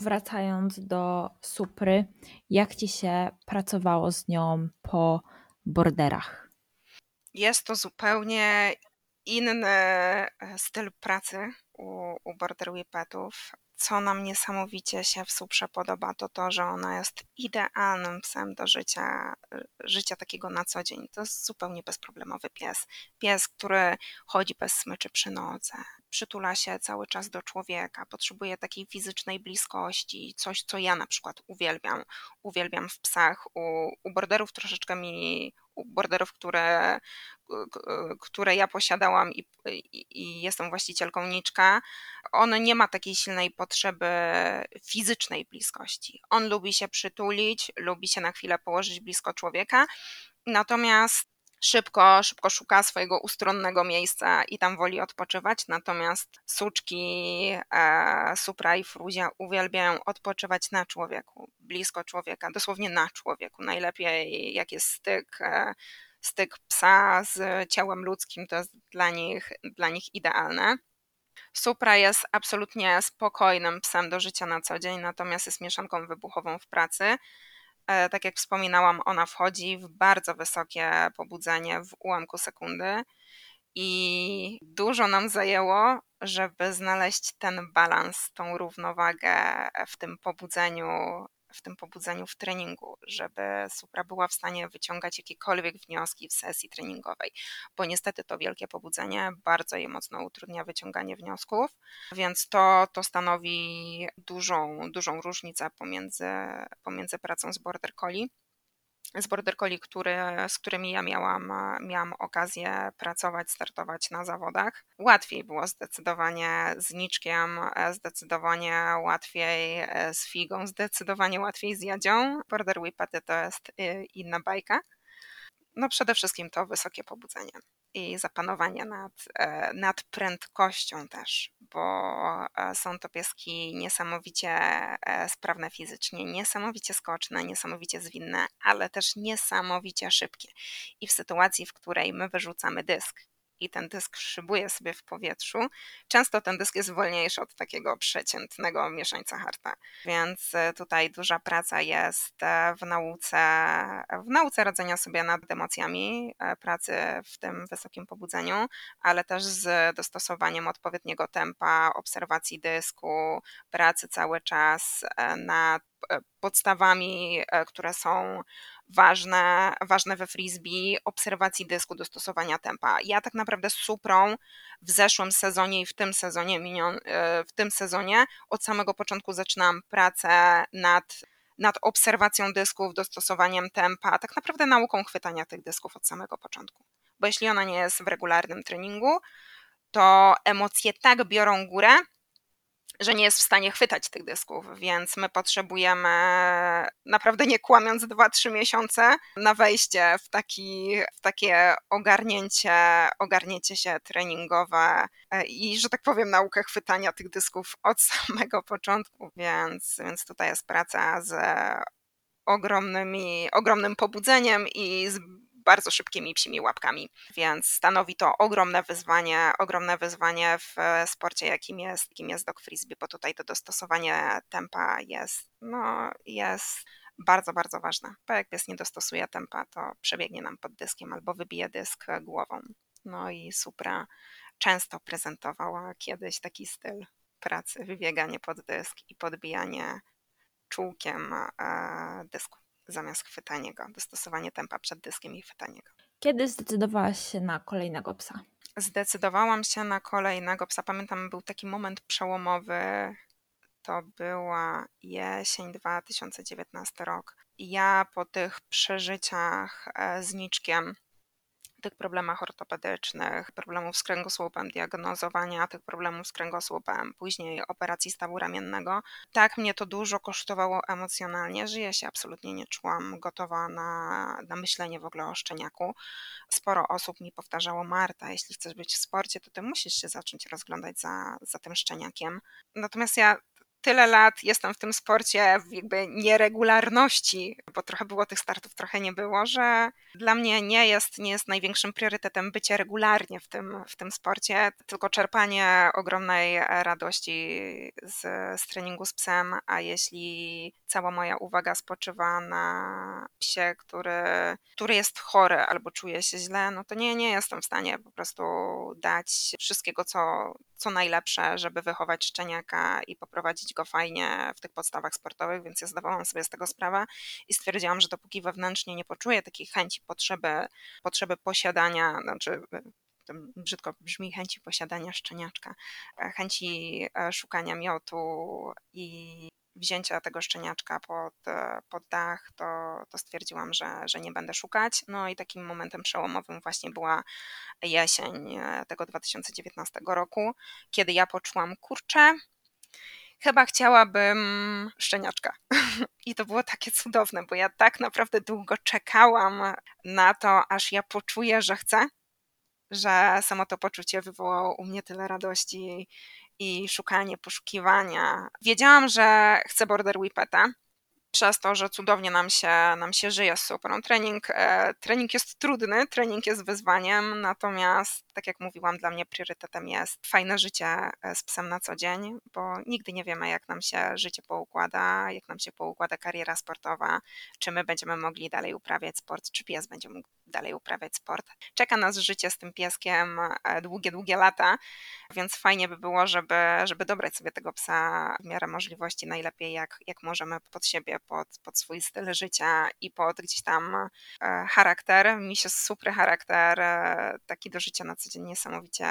Wracając do Supry, jak ci się pracowało z nią po borderach? Jest to zupełnie inny e, styl pracy u, u Border Whippetów. Co nam niesamowicie się w Suprze podoba, to to, że ona jest idealnym psem do życia, życia takiego na co dzień. To jest zupełnie bezproblemowy pies. Pies, który chodzi bez smyczy przy nodze, przytula się cały czas do człowieka, potrzebuje takiej fizycznej bliskości, coś, co ja na przykład uwielbiam. Uwielbiam w psach. U, u borderów troszeczkę mi, borderów, które, które ja posiadałam i, i, i jestem właścicielką Niczka, on nie ma takiej silnej potrzeby fizycznej bliskości. On lubi się przytulić, lubi się na chwilę położyć blisko człowieka, natomiast szybko, szybko szuka swojego ustronnego miejsca i tam woli odpoczywać, natomiast suczki, e, supra i fruzia uwielbiają odpoczywać na człowieku, blisko człowieka, dosłownie na człowieku. Najlepiej jak jest styk, e, styk psa z ciałem ludzkim, to jest dla nich, dla nich idealne. Supra jest absolutnie spokojnym psem do życia na co dzień, natomiast jest mieszanką wybuchową w pracy. E, tak jak wspominałam, ona wchodzi w bardzo wysokie pobudzenie w ułamku sekundy i dużo nam zajęło, żeby znaleźć ten balans, tą równowagę w tym pobudzeniu w tym pobudzeniu w treningu, żeby Supra była w stanie wyciągać jakiekolwiek wnioski w sesji treningowej, bo niestety to wielkie pobudzenie bardzo je mocno utrudnia wyciąganie wniosków, więc to, to stanowi dużą, dużą różnicę pomiędzy, pomiędzy pracą z Border Collie z Border Collie, który, z którymi ja miałam, miałam okazję pracować, startować na zawodach. Łatwiej było zdecydowanie z Niczkiem, e, zdecydowanie łatwiej e, z Figą, zdecydowanie łatwiej z Jadzią. Border Whippety to jest e, inna bajka. No przede wszystkim to wysokie pobudzenie i zapanowanie nad, e, nad prędkością też, bo e, są to pieski niesamowicie e, sprawne fizycznie, niesamowicie skoczne, niesamowicie zwinne, ale też niesamowicie szybkie. I w sytuacji, w której my wyrzucamy dysk i ten dysk szybuje sobie w powietrzu, często ten dysk jest wolniejszy od takiego przeciętnego mieszańca harta. Więc e, tutaj duża praca jest e, w nauce, w nauce radzenia sobie nad emocjami, e, pracy w tym wysokim pobudzeniu, ale też z dostosowaniem odpowiedniego tempa, obserwacji dysku, pracy cały czas nad podstawami, które są ważne, ważne we frisbee, obserwacji dysku, dostosowania tempa. Ja tak naprawdę z Suprą w zeszłym sezonie i w tym sezonie, minion, e, w tym sezonie od samego początku zaczynam pracę nad nad obserwacją dysków, dostosowaniem tempa, tak naprawdę nauką chwytania tych dysków od samego początku. Bo jeśli ona nie jest w regularnym treningu, to emocje tak biorą górę, że nie jest w stanie chwytać tych dysków, więc my potrzebujemy naprawdę nie kłamiąc 2-3 miesiące na wejście w, taki, w takie ogarnięcie, ogarnięcie się treningowe e, i, że tak powiem, naukę chwytania tych dysków od samego początku, więc, więc tutaj jest praca z ogromnymi, ogromnym pobudzeniem i z bardzo szybkimi psimi łapkami, więc stanowi to ogromne wyzwanie, ogromne wyzwanie w sporcie, jakim jest, jakim jest dog frisbee, bo tutaj to dostosowanie tempa jest, no, jest bardzo, bardzo ważne, bo jak pies nie dostosuje tempa, to przebiegnie nam pod dyskiem albo wybije dysk głową. No i Supra często prezentowała kiedyś taki styl pracy, wybieganie pod dysk i podbijanie czółkiem e, dysku zamiast chwytania go, dostosowanie tempa przed dyskiem i chwytanie go. Kiedy zdecydowałaś się na kolejnego psa? Zdecydowałam się na kolejnego psa. Pamiętam, był taki moment przełomowy. To była jesień 2019 rok. Ja po tych przeżyciach e, z Niczkiem tych problemach ortopedycznych, problemów z kręgosłupem, diagnozowania tych problemów z kręgosłupem, później operacji stawu ramiennego. Tak mnie to dużo kosztowało emocjonalnie, że ja się absolutnie nie czułam gotowa na, na myślenie w ogóle o szczeniaku. Sporo osób mi powtarzało, Marta, jeśli chcesz być w sporcie, to ty musisz się zacząć rozglądać za, za tym szczeniakiem. Natomiast ja tyle lat jestem w tym sporcie w jakby nieregularności, bo trochę było tych startów, trochę nie było, że dla mnie nie jest, nie jest największym priorytetem bycie regularnie w tym, w tym sporcie, tylko czerpanie ogromnej radości z, z treningu z psem, a jeśli cała moja uwaga spoczywa na psie, który, który jest chory albo czuje się źle, no to nie, nie jestem w stanie po prostu dać wszystkiego, co, co najlepsze, żeby wychować szczeniaka i poprowadzić go fajnie w tych podstawach sportowych, więc ja zdawałam sobie z tego sprawę i stwierdziłam, że dopóki wewnętrznie nie poczuję takiej chęci, potrzeby, potrzeby posiadania, znaczy brzydko brzmi, chęci posiadania szczeniaczka, e, chęci e, szukania miotu i wzięcia tego szczeniaczka pod, e, pod dach, to, to stwierdziłam, że, że nie będę szukać. No i takim momentem przełomowym właśnie była jesień tego 2019 roku, kiedy ja poczułam, kurczę, chyba chciałabym szczeniaczka. I to było takie cudowne, bo ja tak naprawdę długo czekałam na to, aż ja poczuję, że chcę, że samo to poczucie wywołało u mnie tyle radości i szukanie, poszukiwania. Wiedziałam, że chcę border whippeta, przez to, że cudownie nam się, nam się żyje z superą. Trening, e, trening jest trudny, trening jest wyzwaniem, natomiast tak jak mówiłam, dla mnie priorytetem jest fajne życie e, z psem na co dzień, bo nigdy nie wiemy, jak nam się życie poukłada, jak nam się poukłada kariera sportowa, czy my będziemy mogli dalej uprawiać sport, czy pies będzie mógł dalej uprawiać sport. Czeka nas życie z tym pieskiem e, długie, długie lata, więc fajnie by było, żeby, żeby dobrać sobie tego psa w miarę możliwości najlepiej, jak, jak możemy pod siebie, pod, pod swój styl życia i pod gdzieś tam e, charakter. Mi się super charakter, taki do życia na co niesamowicie,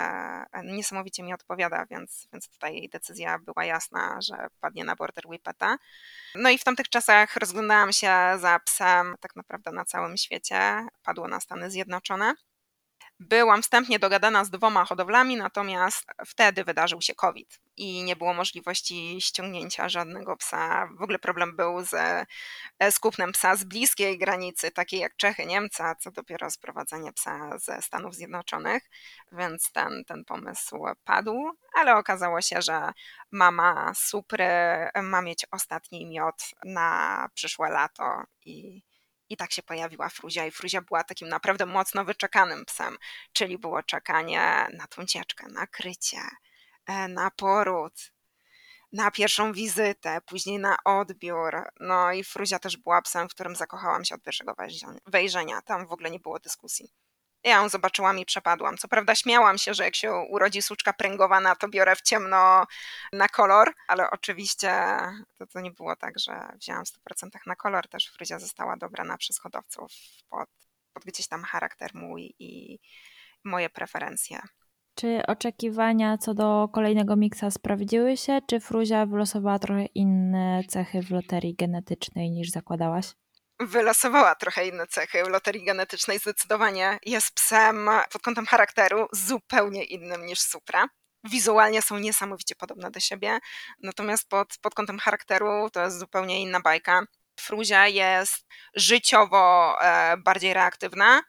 niesamowicie mi odpowiada, więc, więc tutaj decyzja była jasna, że padnie na border whippeta. No i w tamtych czasach rozglądałam się za psem tak naprawdę na całym świecie. Padło na Stany Zjednoczone. Byłam wstępnie dogadana z dwoma hodowlami, natomiast wtedy wydarzył się COVID i nie było możliwości ściągnięcia żadnego psa. W ogóle problem był ze, z kupnem psa z bliskiej granicy, takiej jak Czechy, Niemcy, co dopiero sprowadzenie psa ze Stanów Zjednoczonych, więc ten, ten pomysł padł, ale okazało się, że mama Supry ma mieć ostatni miod na przyszłe lato i i tak się pojawiła Fruzia i Fruzia była takim naprawdę mocno wyczekanym psem, czyli było czekanie na tą cieczkę, na krycie, e, na poród, na pierwszą wizytę, później na odbiór. No i Fruzia też była psem, w którym zakochałam się od pierwszego wejrzenia. Tam w ogóle nie było dyskusji. Ja ją zobaczyłam i przepadłam. Co prawda śmiałam się, że jak się urodzi suczka pręgowana, to biorę w ciemno na kolor, ale oczywiście to, to nie było tak, że wzięłam w 100% na kolor. Też Fryzia została dobrana przez hodowców pod, pod gdzieś tam charakter mój i moje preferencje. Czy oczekiwania co do kolejnego miksa sprawdziły się, czy Fruzia wylosowała trochę inne cechy w loterii genetycznej niż zakładałaś? Wylosowała trochę inne cechy loterii genetycznej. Zdecydowanie jest psem pod kątem charakteru zupełnie innym niż Supra. Wizualnie są niesamowicie podobne do siebie, natomiast pod, pod kątem charakteru to jest zupełnie inna bajka. Fruzia jest życiowo e, bardziej reaktywna,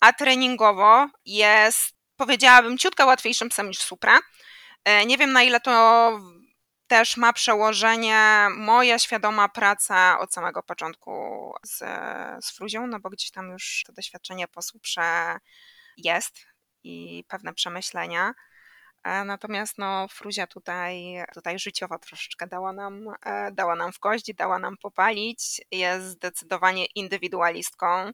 a treningowo jest, powiedziałabym, ciutkę łatwiejszym psem niż Supra. E, nie wiem na ile to też ma przełożenie moja świadoma praca od samego początku z, z Fruzią, no bo gdzieś tam już to doświadczenie po Suprze jest i pewne przemyślenia. E, natomiast no, Fruzia tutaj, tutaj życiowo troszeczkę dała nam, e, dała nam w kość, dała nam popalić. Jest zdecydowanie indywidualistką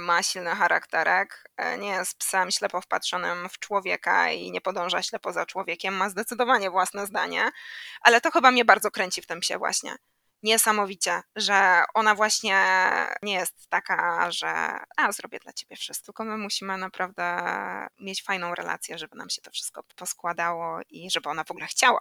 ma silny charakterek, e, nie jest psem ślepo wpatrzonym w człowieka i nie podąża ślepo za człowiekiem, ma zdecydowanie własne zdanie, ale to chyba mnie bardzo kręci w tym psie właśnie. Niesamowicie, że ona właśnie nie jest taka, że a zrobię dla ciebie wszystko, tylko my musimy naprawdę mieć fajną relację, żeby nam się to wszystko poskładało i żeby ona w ogóle chciała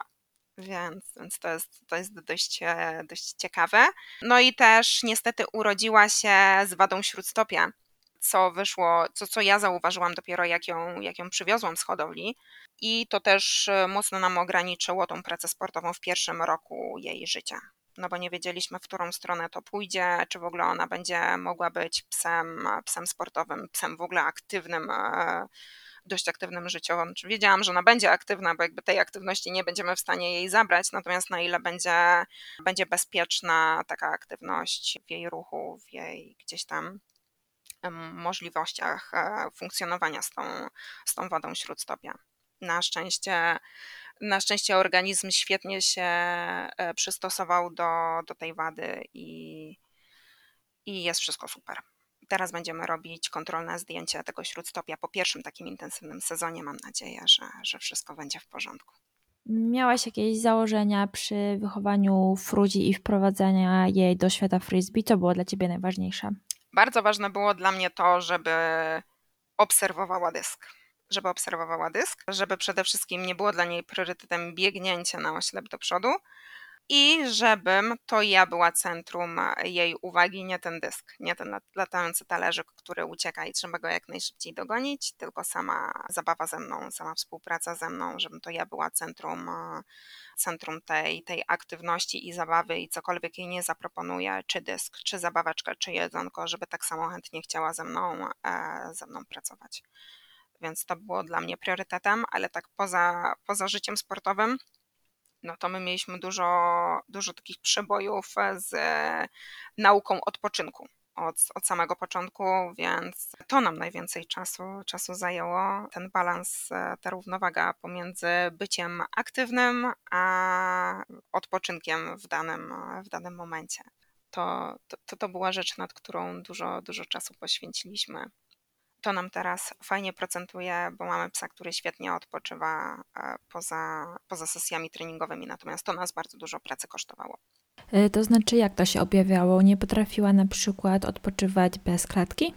więc, więc to jest, to jest dość, e, dość ciekawe. No i też niestety urodziła się z wadą śródstopia, co wyszło, co, co ja zauważyłam dopiero jak ją, jak ją przywiozłam z hodowli i to też e, mocno nam ograniczyło tą pracę sportową w pierwszym roku jej życia. No bo nie wiedzieliśmy, w którą stronę to pójdzie, czy w ogóle ona będzie mogła być psem, psem sportowym, psem w ogóle aktywnym, e, dość aktywnym życiu. Znaczy, wiedziałam, że ona będzie aktywna, bo jakby tej aktywności nie będziemy w stanie jej zabrać, natomiast na ile będzie, będzie bezpieczna taka aktywność w jej ruchu, w jej gdzieś tam możliwościach e, funkcjonowania z tą, z tą wodą śródstopia. Na szczęście, na szczęście organizm świetnie się e, przystosował do, do tej wady i, i jest wszystko super. Teraz będziemy robić kontrolne zdjęcie tego śródstopia po pierwszym takim intensywnym sezonie. Mam nadzieję, że, że wszystko będzie w porządku. Miałaś jakieś założenia przy wychowaniu Frudzi i wprowadzania jej do świata frisbee? Co było dla ciebie najważniejsze? Bardzo ważne było dla mnie to, żeby obserwowała dysk. Żeby obserwowała dysk, żeby przede wszystkim nie było dla niej priorytetem biegnięcie na oślep do przodu, i żebym to ja była centrum jej uwagi, nie ten dysk, nie ten latający talerzyk, który ucieka i trzeba go jak najszybciej dogonić, tylko sama zabawa ze mną, sama współpraca ze mną, żebym to ja była centrum, centrum tej, tej aktywności i zabawy i cokolwiek jej nie zaproponuję, czy dysk, czy zabaweczkę, czy jedzonko, żeby tak samo chętnie chciała ze mną, e, ze mną pracować. Więc to było dla mnie priorytetem, ale tak poza, poza życiem sportowym, no to my mieliśmy dużo, dużo takich przebojów z nauką odpoczynku. Od, od samego początku, więc to nam najwięcej czasu, czasu zajęło. Ten balans, ta równowaga pomiędzy byciem aktywnym a odpoczynkiem w danym, w danym momencie. To, to, to była rzecz, nad którą dużo, dużo czasu poświęciliśmy to nam teraz fajnie procentuje, bo mamy psa, który świetnie odpoczywa e, poza, poza sesjami treningowymi, natomiast to nas bardzo dużo pracy kosztowało. E, to znaczy, jak to się objawiało? Nie potrafiła na przykład odpoczywać bez klatki?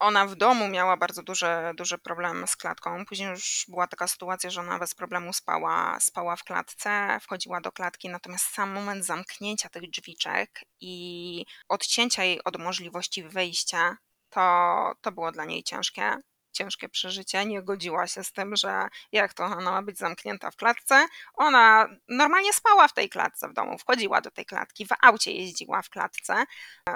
Ona w domu miała bardzo duży, duży problem z klatką. Później już była taka sytuacja, że ona bez problemu spała, spała w klatce, wchodziła do klatki, natomiast sam moment zamknięcia tych drzwiczek i odcięcia jej od możliwości wyjścia to, to było dla niej ciężkie, ciężkie przeżycie. Nie godziła się z tym, że jak to ona ma być zamknięta w klatce. Ona normalnie spała w tej klatce w domu, wchodziła do tej klatki, w aucie jeździła w klatce.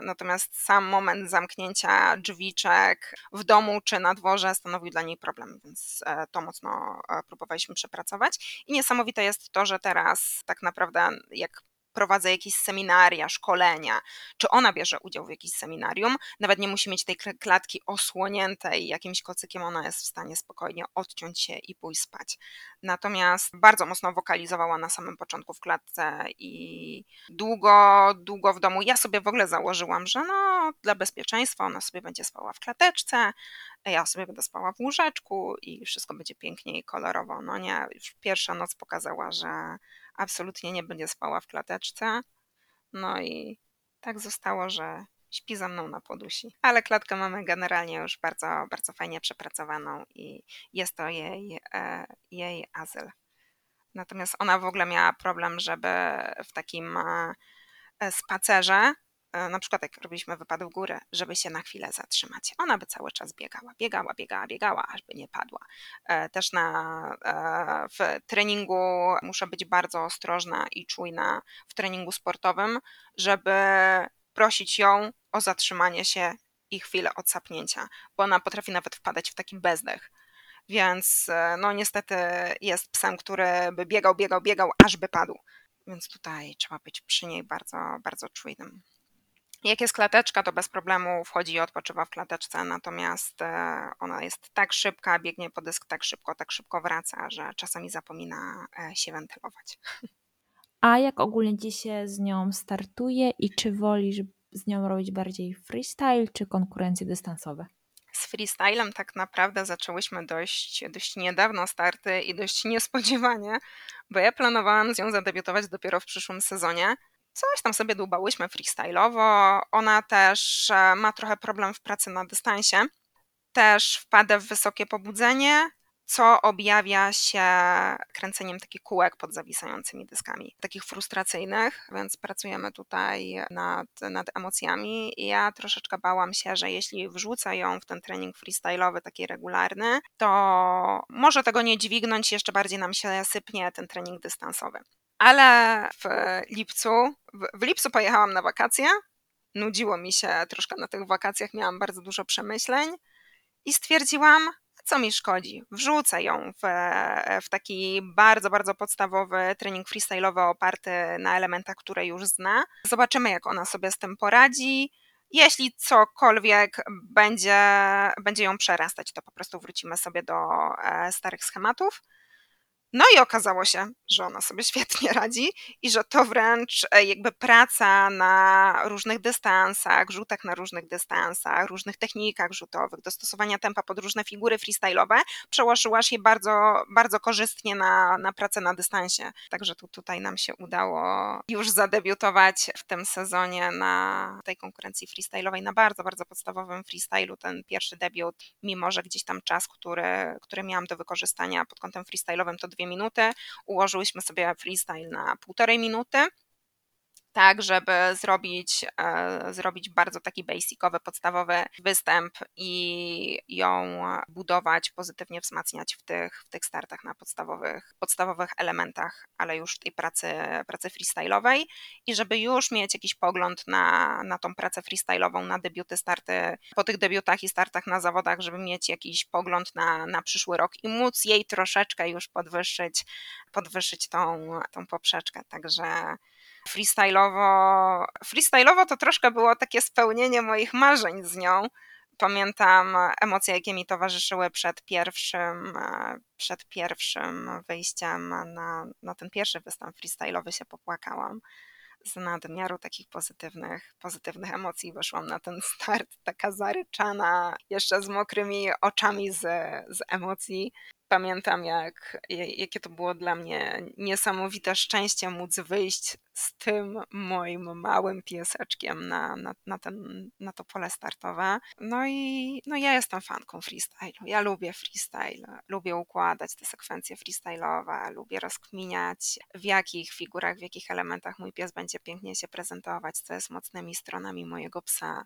Natomiast sam moment zamknięcia drzwiczek w domu czy na dworze stanowił dla niej problem, więc e, to mocno e, próbowaliśmy przepracować. I niesamowite jest to, że teraz tak naprawdę jak prowadzę jakieś seminaria, szkolenia, czy ona bierze udział w jakimś seminarium, nawet nie musi mieć tej klatki osłoniętej jakimś kocykiem, ona jest w stanie spokojnie odciąć się i pójść spać. Natomiast bardzo mocno wokalizowała na samym początku w klatce i długo, długo w domu. Ja sobie w ogóle założyłam, że no dla bezpieczeństwa ona sobie będzie spała w klateczce, ja sobie będę spała w łóżeczku i wszystko będzie pięknie i kolorowo. No nie, już pierwsza noc pokazała, że absolutnie nie będzie spała w klateczce. No i tak zostało, że śpi za mną na podusi. Ale klatkę mamy generalnie już bardzo, bardzo fajnie przepracowaną i jest to jej, e, jej azyl. Natomiast ona w ogóle miała problem, żeby w takim e, spacerze na przykład jak robiliśmy wypad w górę, żeby się na chwilę zatrzymać. Ona by cały czas biegała, biegała, biegała, biegała, aż by nie padła. E, też na, e, w treningu muszę być bardzo ostrożna i czujna w treningu sportowym, żeby prosić ją o zatrzymanie się i chwilę odsapnięcia, bo ona potrafi nawet wpadać w taki bezdech. Więc no niestety jest psem, który by biegał, biegał, biegał, aż by padł. Więc tutaj trzeba być przy niej bardzo, bardzo czujnym. Jak jest klateczka, to bez problemu wchodzi i odpoczywa w klateczce, natomiast e, ona jest tak szybka, biegnie po dysk tak szybko, tak szybko wraca, że czasami zapomina e, się wentylować. A jak ogólnie ci się z nią startuje i czy wolisz z nią robić bardziej freestyle czy konkurencje dystansowe? Z freestylem tak naprawdę zaczęłyśmy dość, dość niedawno starty i dość niespodziewanie, bo ja planowałam z nią zadebiutować dopiero w przyszłym sezonie, Coś tam sobie dłubałyśmy freestyle'owo. Ona też e, ma trochę problem w pracy na dystansie. Też wpada w wysokie pobudzenie, co objawia się kręceniem takich kółek pod zawisającymi dyskami, takich frustracyjnych, więc pracujemy tutaj nad, nad emocjami. Ja troszeczkę bałam się, że jeśli wrzucę ją w ten trening freestyle'owy, taki regularny, to może tego nie dźwignąć, jeszcze bardziej nam się sypnie ten trening dystansowy. Ale w lipcu, w lipcu pojechałam na wakacje. Nudziło mi się troszkę na tych wakacjach, miałam bardzo dużo przemyśleń i stwierdziłam, co mi szkodzi? Wrzucę ją w, w taki bardzo, bardzo podstawowy trening freestyle'owy oparty na elementach, które już zna. Zobaczymy, jak ona sobie z tym poradzi. Jeśli cokolwiek będzie, będzie ją przerastać, to po prostu wrócimy sobie do e, starych schematów. No i okazało się, że ona sobie świetnie radzi i że to wręcz e, jakby praca na różnych dystansach, rzutach na różnych dystansach, różnych technikach rzutowych, dostosowania tempa pod różne figury freestyle'owe, przełożyła się bardzo, bardzo korzystnie na, na pracę na dystansie. Także tu, tutaj nam się udało już zadebiutować w tym sezonie na tej konkurencji freestyle'owej, na bardzo, bardzo podstawowym freestylu. Ten pierwszy debiut, mimo że gdzieś tam czas, który, który miałam do wykorzystania pod kątem freestyle'owym to dwie dwie minuty. Ułożyłyśmy sobie freestyle na półtorej minuty tak, żeby zrobić, e, zrobić bardzo taki basicowy, podstawowy występ i ją budować, pozytywnie wzmacniać w tych, w tych startach na podstawowych, podstawowych elementach, ale już tej pracy, pracy freestyle'owej. I żeby już mieć jakiś pogląd na, na tą pracę freestyle'ową, na debiuty, starty, po tych debiutach i startach na zawodach, żeby mieć jakiś pogląd na, na przyszły rok i móc jej troszeczkę już podwyższyć, podwyższyć tą, tą poprzeczkę, także freestyle'owo. Freestyle'owo to troszkę było takie spełnienie moich marzeń z nią. Pamiętam emocje, jakie mi towarzyszyły przed pierwszym, e, przed pierwszym wyjściem na, na ten pierwszy występ freestyle'owy się popłakałam z nadmiaru takich pozytywnych, pozytywnych emocji wyszłam na ten start, taka zaryczana, jeszcze z mokrymi oczami z, z emocji pamiętam, jak, jakie to było dla mnie niesamowite szczęście móc wyjść z tym moim małym pieseczkiem na, na, na, ten, na to pole startowe. No i no ja jestem fanką freestylu. Ja lubię freestyle, lubię układać te sekwencje freestyle'owe, lubię rozkminiać w jakich figurach, w jakich elementach mój pies będzie pięknie się prezentować, co jest mocnymi stronami mojego psa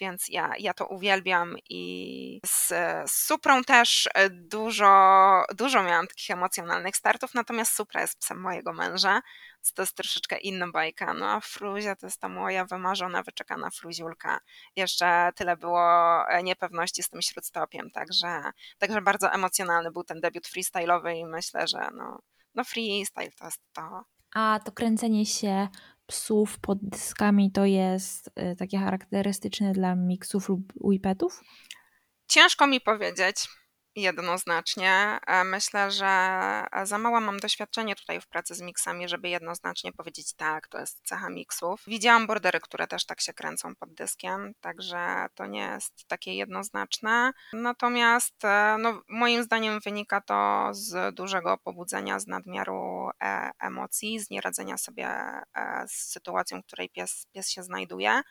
więc ja, ja to uwielbiam i z, z Suprą też e, dużo, dużo miałam takich emocjonalnych startów, natomiast Supra jest psem mojego męża, to jest troszeczkę inna bajka, no a Fruzia to jest ta moja wymarzona, wyczekana Fruziulka. Jeszcze tyle było e, niepewności z tym śródstopiem, także, także bardzo emocjonalny był ten debiut freestyle'owy i myślę, że no, no freestyle to jest to. A to kręcenie się psów pod dyskami to jest y, takie charakterystyczne dla miksów lub whippetów? Ciężko mi powiedzieć jednoznacznie. E, myślę, że e, za mało mam doświadczenie tutaj w pracy z miksami, żeby jednoznacznie powiedzieć tak, to jest cecha miksów. Widziałam bordery, które też tak się kręcą pod dyskiem, także to nie jest takie jednoznaczne. Natomiast e, no, moim zdaniem wynika to z dużego pobudzenia, z nadmiaru emocji, z nieradzenia sobie z sytuacją, w której pies, pies się znajduje.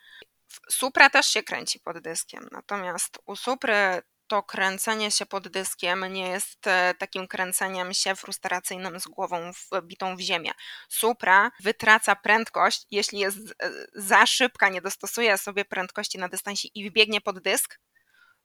Supra też się kręci pod dyskiem, natomiast u Supry to kręcenie się pod dyskiem nie jest e, takim kręceniem się frustracyjnym z głową wbitą w ziemię. Supra wytraca prędkość, jeśli jest e, za szybka, nie dostosuje sobie prędkości na dystansie i wbiegnie pod dysk,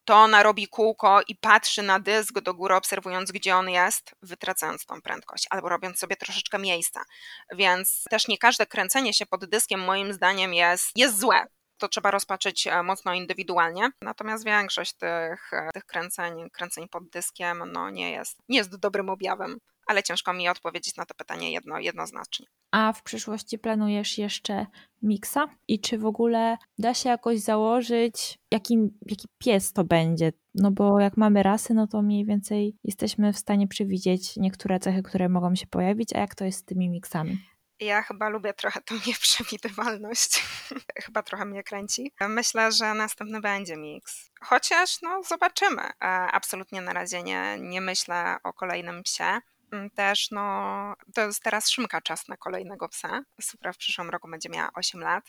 to ona robi kółko i patrzy na dysk do góry, obserwując, gdzie on jest, wytracając tą prędkość, albo robiąc sobie troszeczkę miejsca. Więc też nie każde kręcenie się pod dyskiem, moim zdaniem, jest, jest złe to trzeba rozpatrzeć e, mocno indywidualnie. Natomiast większość tych, e, tych kręceń, kręceń pod dyskiem no, nie, jest, nie jest dobrym objawem, ale ciężko mi odpowiedzieć na to pytanie jedno, jednoznacznie. A w przyszłości planujesz jeszcze miksa? I czy w ogóle da się jakoś założyć, jaki, jaki pies to będzie? No bo jak mamy rasy, no to mniej więcej jesteśmy w stanie przewidzieć niektóre cechy, które mogą się pojawić, a jak to jest z tymi miksami? Ja chyba lubię trochę tą nieprzewidywalność. chyba trochę mnie kręci. Myślę, że następny będzie mix. Chociaż no zobaczymy. E, absolutnie na razie nie, nie myślę o kolejnym psie. Mm, też no, to jest teraz szymka czas na kolejnego psa. Supra w przyszłym roku będzie miała 8 lat,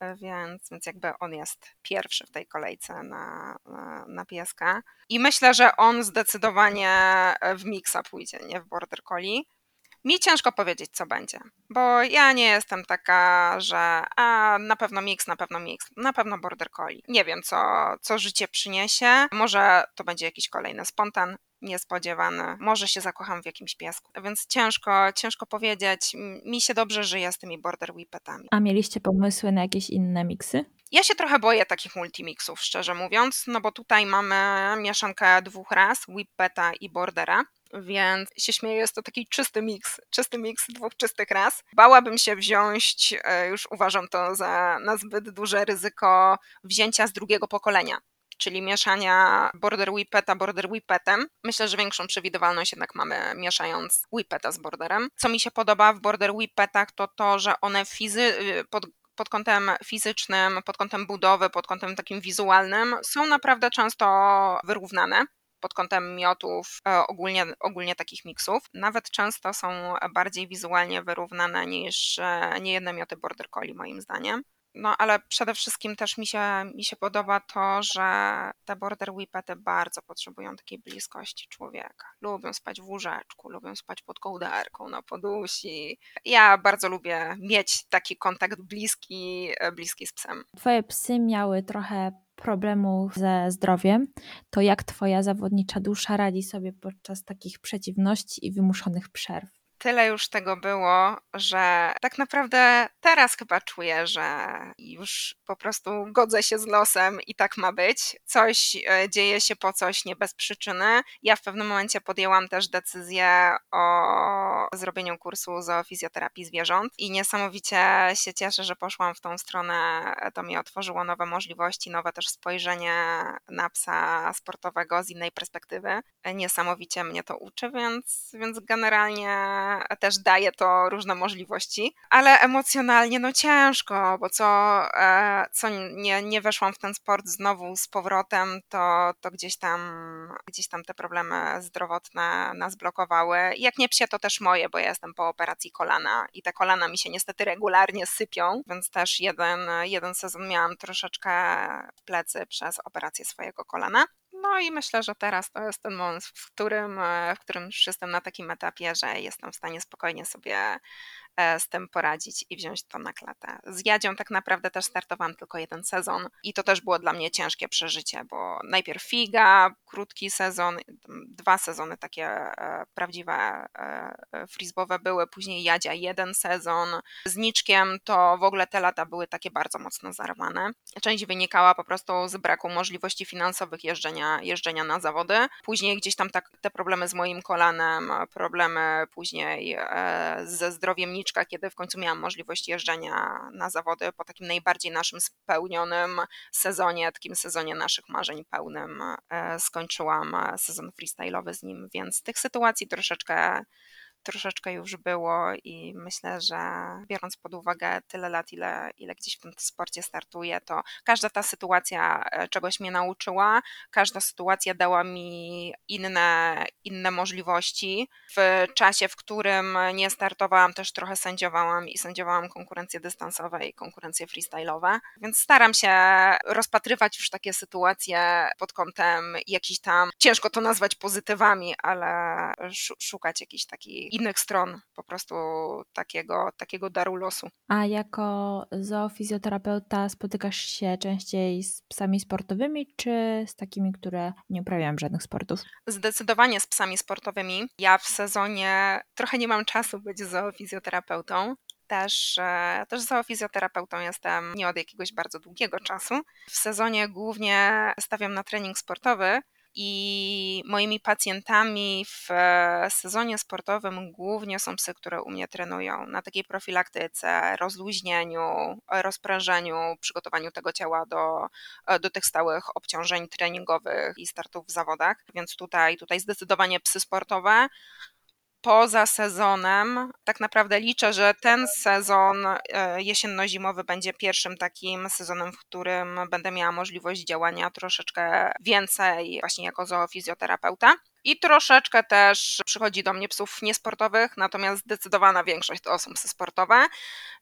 e, więc, więc jakby on jest pierwszy w tej kolejce na, na, na pieska. I myślę, że on zdecydowanie w miksa pójdzie, nie w border collie. Mi ciężko powiedzieć, co będzie, bo ja nie jestem taka, że a na pewno mix, na pewno mix, na pewno border collie. Nie wiem, co, co życie przyniesie. Może to będzie jakiś kolejny spontan, niespodziewany. Może się zakocham w jakimś piesku. Więc ciężko, ciężko powiedzieć. Mi się dobrze żyje z tymi border whippetami. A mieliście pomysły na jakieś inne miksy? Ja się trochę boję takich multimixów, szczerze mówiąc, no bo tutaj mamy mieszankę dwóch ras, Whippeta i Bordera, więc się śmieję, jest to taki czysty miks, czysty miks dwóch czystych ras. Bałabym się wziąć, e, już uważam to za na zbyt duże ryzyko wzięcia z drugiego pokolenia czyli mieszania border whippeta border whippetem. Myślę, że większą przewidywalność jednak mamy mieszając whippeta z borderem. Co mi się podoba w border whippetach to to, że one fizy y, pod pod kątem fizycznym, pod kątem budowy, pod kątem takim wizualnym są naprawdę często wyrównane pod kątem miotów, e, ogólnie, ogólnie takich miksów. Nawet często są bardziej wizualnie wyrównane niż e, niejedne mioty Border Collie moim zdaniem. No ale przede wszystkim też mi się, mi się podoba to, że te border whippety bardzo potrzebują takiej bliskości człowieka. Lubią spać w łóżeczku, lubią spać pod kołderką, na podusi. Ja bardzo lubię mieć taki kontakt bliski, bliski z psem. Twoje psy miały trochę problemów ze zdrowiem, to jak twoja zawodnicza dusza radzi sobie podczas takich przeciwności i wymuszonych przerw? Tyle już tego było, że tak naprawdę teraz chyba czuję, że już po prostu godzę się z losem i tak ma być. Coś e, dzieje się po coś, nie bez przyczyny. Ja w pewnym momencie podjęłam też decyzję o zrobieniu kursu zoofizjoterapii zwierząt i niesamowicie się cieszę, że poszłam w tą stronę. To mi otworzyło nowe możliwości, nowe też spojrzenie na psa sportowego z innej perspektywy. Niesamowicie mnie to uczy, więc, więc generalnie też daje to różne możliwości, ale emocjonalnie no ciężko, bo co, e, co nie, nie weszłam w ten sport znowu z powrotem, to, to gdzieś tam gdzieś tam te problemy zdrowotne nas blokowały. Jak nie psie, to też moje, bo ja jestem po operacji kolana i te kolana mi się niestety regularnie sypią, więc też jeden, jeden sezon miałam troszeczkę plecy przez operację swojego kolana. No i myślę, że teraz to jest ten moment, w którym, e, w którym już jestem na takim etapie, że jestem w stanie spokojnie sobie z tym poradzić i wziąć to na klatę. Z Jadzią tak naprawdę też startowałam tylko jeden sezon i to też było dla mnie ciężkie przeżycie, bo najpierw Figa, krótki sezon, dwa sezony takie e, prawdziwe e, frisbowe były, później Jadzia jeden sezon. Z Niczkiem to w ogóle te lata były takie bardzo mocno zarwane. Część wynikała po prostu z braku możliwości finansowych jeżdżenia, jeżdżenia na zawody. Później gdzieś tam tak, te problemy z moim kolanem, problemy później ze zdrowiem Kiedy w końcu miałam możliwość jeżdżenia na zawody po takim najbardziej naszym spełnionym sezonie, takim sezonie naszych marzeń pełnym. E, skończyłam sezon freestyle'owy z nim, więc tych sytuacji troszeczkę troszeczkę już było i myślę, że biorąc pod uwagę tyle lat, ile, ile gdzieś w tym sporcie startuję, to każda ta sytuacja e, czegoś mnie nauczyła, każda sytuacja dała mi inne, inne możliwości. W czasie, w którym nie startowałam, też trochę sędziowałam i sędziowałam konkurencje dystansowe i konkurencje freestyle'owe, więc staram się rozpatrywać już takie sytuacje pod kątem jakichś tam, ciężko to nazwać pozytywami, ale szukać jakichś takich innych stron po prostu takiego, takiego daru losu. A jako zoofizjoterapeuta spotykasz się częściej z psami sportowymi, czy z takimi, które nie uprawiają żadnych sportów? Zdecydowanie z psami sportowymi. Ja w sezonie trochę nie mam czasu być zoofizjoterapeutą, też, e, też zoofizjoterapeutą jestem nie od jakiegoś bardzo długiego czasu. W sezonie głównie stawiam na trening sportowy, i moimi pacjentami w e, sezonie sportowym głównie są psy, które u mnie trenują na takiej profilaktyce, rozluźnieniu, rozprężeniu, przygotowaniu tego ciała do, e, do tych stałych obciążeń treningowych i startów w zawodach. Więc tutaj, tutaj zdecydowanie psy sportowe poza sezonem. Tak naprawdę liczę, że ten sezon e, jesienno-zimowy będzie pierwszym takim sezonem, w którym będę miała możliwość działania troszeczkę więcej właśnie jako zoofizjoterapeuta. I troszeczkę też przychodzi do mnie psów niesportowych, natomiast zdecydowana większość to są psy sportowe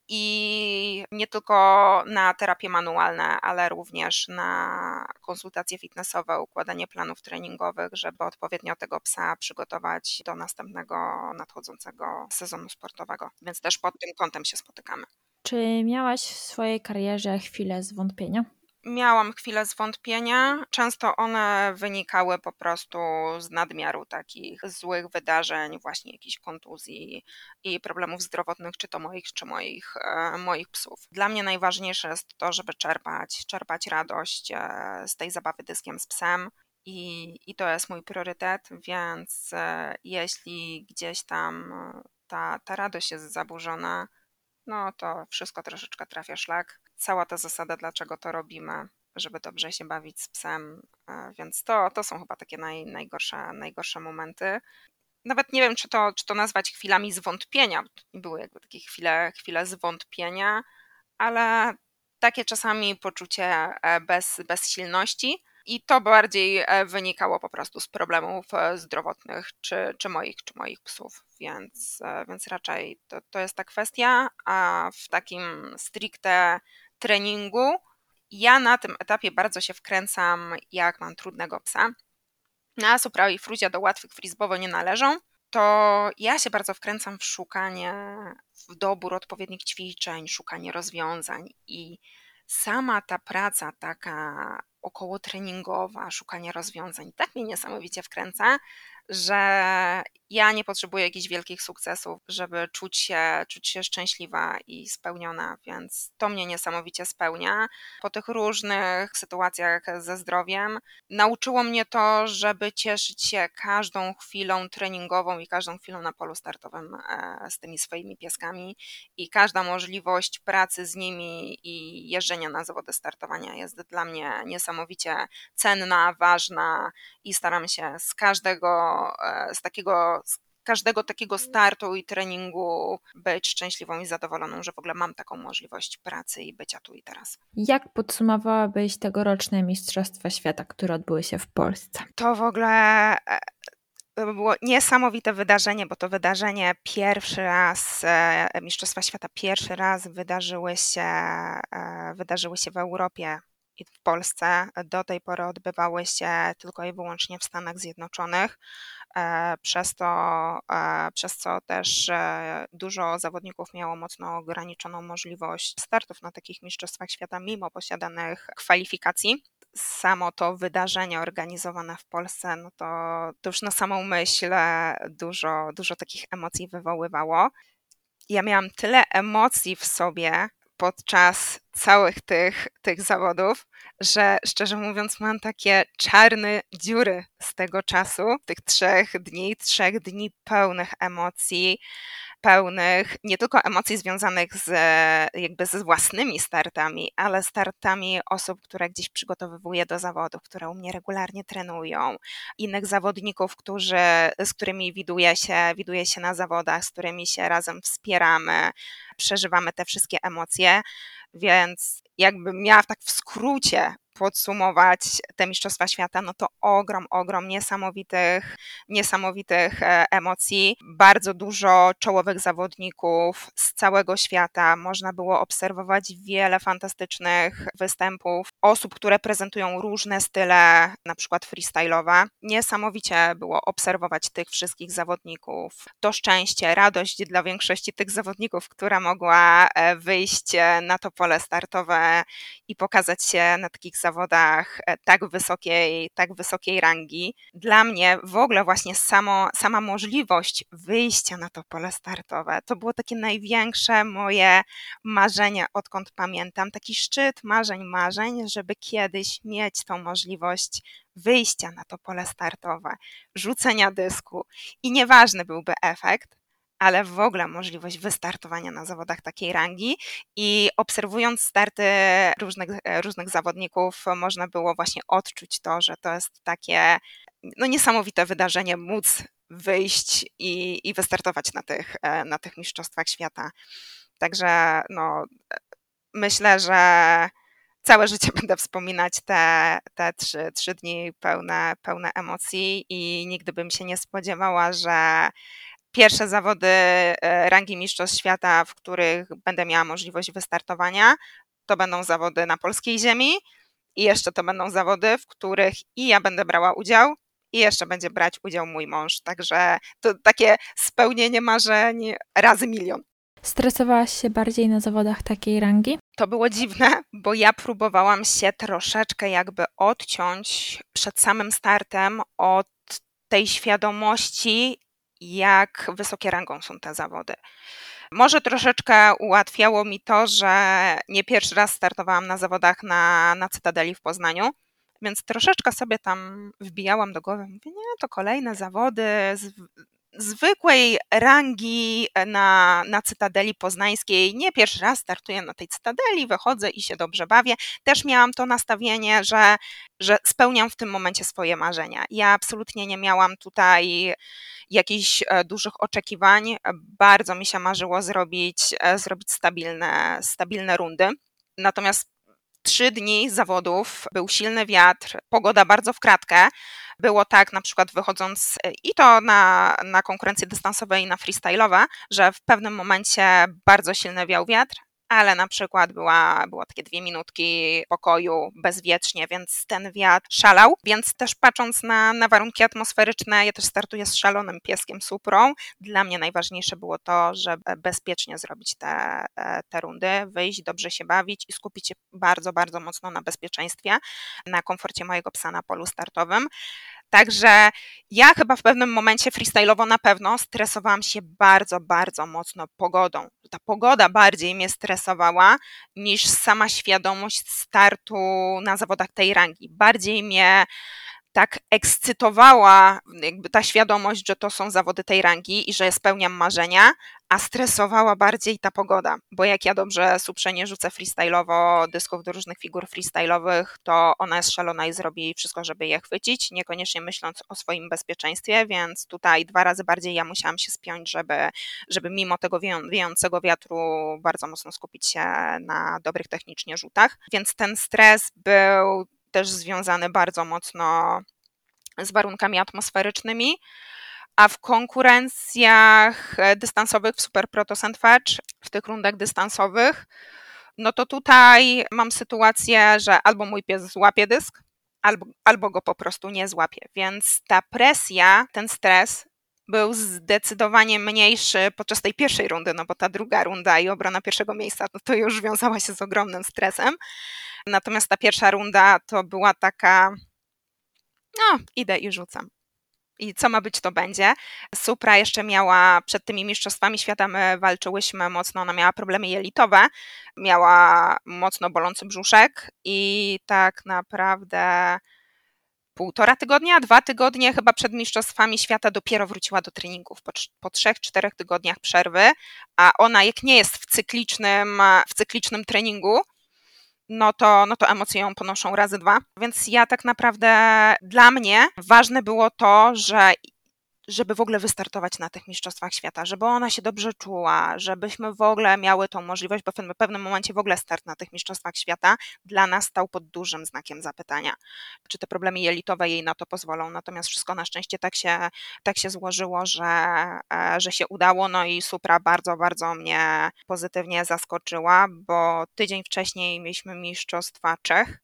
i nie tylko na terapie manualne, ale również na konsultacje fitnessowe, układanie planów treningowych, żeby odpowiednio tego psa przygotować do następnego nadchodzącego sezonu sportowego. Więc też pod tym kątem się spotykamy. Czy miałaś w swojej karierze chwilę zwątpienia? Miałam chwilę zwątpienia. Często one wynikały po prostu z nadmiaru takich złych wydarzeń, właśnie jakichś kontuzji i problemów zdrowotnych, czy to moich, czy moich, e, moich psów. Dla mnie najważniejsze jest to, żeby czerpać, czerpać radość e, z tej zabawy dyskiem z psem. I, I to jest mój priorytet, więc e, jeśli gdzieś tam ta, ta radość jest zaburzona, no to wszystko troszeczkę trafia szlak. Cała ta zasada, dlaczego to robimy, żeby dobrze się bawić z psem, e, więc to, to są chyba takie naj, najgorsze, najgorsze momenty. Nawet nie wiem, czy to, czy to nazwać chwilami zwątpienia. Były jakby takie chwile, chwile zwątpienia, ale takie czasami poczucie e, bez, bezsilności, i to bardziej e, wynikało po prostu z problemów zdrowotnych, czy, czy moich, czy moich psów, więc, więc raczej to, to jest ta kwestia, a w takim stricte treningu. Ja na tym etapie bardzo się wkręcam, jak mam trudnego psa. Na Supra i Fruzia do łatwych frizbowo nie należą, to ja się bardzo wkręcam w szukanie, w dobór odpowiednich ćwiczeń, szukanie rozwiązań. I sama ta praca taka około treningowa, szukanie rozwiązań, tak mnie niesamowicie wkręca, że ja nie potrzebuję jakichś wielkich sukcesów, żeby czuć się, czuć się szczęśliwa i spełniona, więc to mnie niesamowicie spełnia. Po tych różnych sytuacjach ze zdrowiem nauczyło mnie to, żeby cieszyć się każdą chwilą treningową i każdą chwilą na polu startowym e, z tymi swoimi pieskami i każda możliwość pracy z nimi i jeżdżenia na zawody startowania jest dla mnie niesamowicie cenna, ważna i staram się z każdego z takiego z każdego takiego startu i treningu być szczęśliwą i zadowoloną, że w ogóle mam taką możliwość pracy i bycia tu i teraz. Jak podsumowałabyś tegoroczne Mistrzostwa Świata, które odbyły się w Polsce? To w ogóle e, to było niesamowite wydarzenie, bo to wydarzenie pierwszy raz, e, Mistrzostwa Świata pierwszy raz wydarzyły się, wydarzyły się w Europie w Polsce do tej pory odbywały się tylko i wyłącznie w Stanach Zjednoczonych, e, przez to, e, przez co też e, dużo zawodników miało mocno ograniczoną możliwość startów na takich mistrzostwach świata, mimo posiadanych kwalifikacji samo to wydarzenie organizowane w Polsce, no to, to już na samą myśl dużo, dużo takich emocji wywoływało. Ja miałam tyle emocji w sobie, podczas całych tych, tych zawodów, że szczerze mówiąc mam takie czarne dziury z tego czasu, tych trzech dni, trzech dni pełnych emocji, pełnych nie tylko emocji związanych z, jakby z własnymi startami, ale startami osób, które gdzieś przygotowywuję do zawodów, które u mnie regularnie trenują, innych zawodników, którzy, z którymi widuję się, widuję się na zawodach, z którymi się razem wspieramy, przeżywamy te wszystkie emocje, więc jakbym miała tak w skrócie podsumować te Mistrzostwa Świata, no to ogrom, ogrom niesamowitych, niesamowitych e, emocji. Bardzo dużo czołowych zawodników z całego świata. Można było obserwować wiele fantastycznych występów osób, które prezentują różne style, na przykład freestyle'owe. Niesamowicie było obserwować tych wszystkich zawodników. To szczęście, radość dla większości tych zawodników, która mogła e, wyjść e, na to pole startowe i pokazać się na takich zawodach e, tak wysokiej, tak wysokiej rangi. Dla mnie w ogóle właśnie samo, sama możliwość wyjścia na to pole startowe to było takie największe moje marzenie, odkąd pamiętam. Taki szczyt marzeń, marzeń, żeby kiedyś mieć tą możliwość wyjścia na to pole startowe, rzucenia dysku i nieważny byłby efekt, ale w ogóle możliwość wystartowania na zawodach takiej rangi i obserwując starty różnych, e, różnych zawodników, można było właśnie odczuć to, że to jest takie no, niesamowite wydarzenie, móc wyjść i, i wystartować na tych, e, na tych mistrzostwach świata. Także no, myślę, że całe życie będę wspominać te, te trzy, trzy dni pełne, pełne emocji i nigdy bym się nie spodziewała, że pierwsze zawody e, rangi Mistrzostw Świata, w których będę miała możliwość wystartowania, to będą zawody na polskiej ziemi i jeszcze to będą zawody, w których i ja będę brała udział, i jeszcze będzie brać udział mój mąż. Także to takie spełnienie marzeń razy milion. Stresowałaś się bardziej na zawodach takiej rangi? To było dziwne, bo ja próbowałam się troszeczkę jakby odciąć przed samym startem od tej świadomości, jak wysokie rangą są te zawody. Może troszeczkę ułatwiało mi to, że nie pierwszy raz startowałam na zawodach na, na Cytadeli w Poznaniu, więc troszeczkę sobie tam wbijałam do głowy, mówię, nie, to kolejne zawody, zwykłej rangi na, na Cytadeli Poznańskiej. Nie pierwszy raz startuję na tej Cytadeli, wychodzę i się dobrze bawię. Też miałam to nastawienie, że, że spełniam w tym momencie swoje marzenia. Ja absolutnie nie miałam tutaj jakichś e, dużych oczekiwań. Bardzo mi się marzyło zrobić, e, zrobić stabilne, stabilne rundy. Natomiast trzy dni zawodów, był silny wiatr, pogoda bardzo w kratkę. Było tak, na przykład wychodząc i to na, na konkurencje dystansowe i na freestyle'owe, że w pewnym momencie bardzo silny wiał wiatr, ale na przykład była, było takie dwie minutki pokoju bezwiecznie, więc ten wiatr szalał. Więc też patrząc na, na warunki atmosferyczne, ja też startuję z szalonym pieskiem Suprą. Dla mnie najważniejsze było to, żeby bezpiecznie zrobić te, te rundy, wyjść, dobrze się bawić i skupić się bardzo, bardzo mocno na bezpieczeństwie, na komforcie mojego psa na polu startowym. Także ja chyba w pewnym momencie freestyle'owo na pewno stresowałam się bardzo, bardzo mocno pogodą. Ta pogoda bardziej mnie stresowała niż sama świadomość startu na zawodach tej rangi. Bardziej mnie tak ekscytowała jakby ta świadomość, że to są zawody tej rangi i że spełniam marzenia, a stresowała bardziej ta pogoda, bo jak ja dobrze suprzenie rzucę freestyle'owo dysków do różnych figur freestyle'owych, to ona jest szalona i zrobi wszystko, żeby je chwycić, niekoniecznie myśląc o swoim bezpieczeństwie, więc tutaj dwa razy bardziej ja musiałam się spiąć, żeby, żeby mimo tego wiejącego wiatru bardzo mocno skupić się na dobrych technicznie rzutach, więc ten stres był też związany bardzo mocno z warunkami atmosferycznymi, a w konkurencjach e, dystansowych w Super Proto Sandwich, w tych rundach dystansowych, no to tutaj mam sytuację, że albo mój pies złapie dysk, albo, albo go po prostu nie złapie. Więc ta presja, ten stres był zdecydowanie mniejszy podczas tej pierwszej rundy, no bo ta druga runda i obrona pierwszego miejsca no to już wiązała się z ogromnym stresem. Natomiast ta pierwsza runda to była taka, no idę i rzucam. I co ma być, to będzie. Supra jeszcze miała przed tymi mistrzostwami świata, my walczyłyśmy mocno, ona miała problemy jelitowe, miała mocno bolący brzuszek i tak naprawdę półtora tygodnia, dwa tygodnie chyba przed Mistrzostwami Świata dopiero wróciła do treningów po, po trzech, czterech tygodniach przerwy, a ona jak nie jest w cyklicznym, w cyklicznym treningu, no to, no to emocje ją ponoszą razy dwa. Więc ja tak naprawdę dla mnie ważne było to, że żeby w ogóle wystartować na tych Mistrzostwach Świata, żeby ona się dobrze czuła, żebyśmy w ogóle miały tą możliwość, bo w pewnym momencie w ogóle start na tych Mistrzostwach Świata dla nas stał pod dużym znakiem zapytania. Czy te problemy jelitowe jej na to pozwolą? Natomiast wszystko na szczęście tak się, tak się złożyło, że, e, że się udało. No i Supra bardzo, bardzo mnie pozytywnie zaskoczyła, bo tydzień wcześniej mieliśmy Mistrzostwa Czech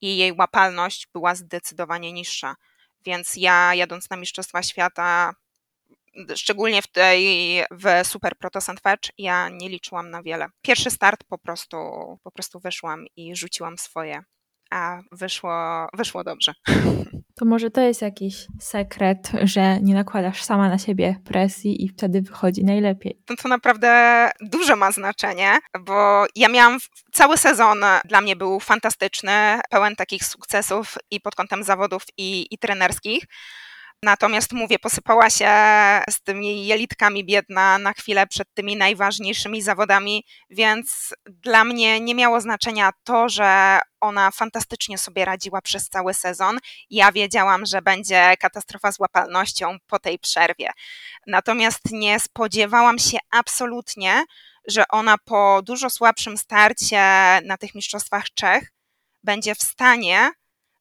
i jej łapalność była zdecydowanie niższa więc ja jadąc na Mistrzostwa Świata, szczególnie w tej w Super Proto Sandwich, ja nie liczyłam na wiele. Pierwszy start po prostu, po prostu wyszłam i rzuciłam swoje, a wyszło, wyszło dobrze. To może to jest jakiś sekret, że nie nakładasz sama na siebie presji i wtedy wychodzi najlepiej. To, to naprawdę duże ma znaczenie, bo ja miałam cały sezon dla mnie był fantastyczny, pełen takich sukcesów i pod kątem zawodów i, i trenerskich. Natomiast mówię, posypała się z tymi jelitkami biedna na chwilę przed tymi najważniejszymi zawodami, więc dla mnie nie miało znaczenia to, że ona fantastycznie sobie radziła przez cały sezon. Ja wiedziałam, że będzie katastrofa z łapalnością po tej przerwie. Natomiast nie spodziewałam się absolutnie, że ona po dużo słabszym starcie na tych Mistrzostwach Czech będzie w stanie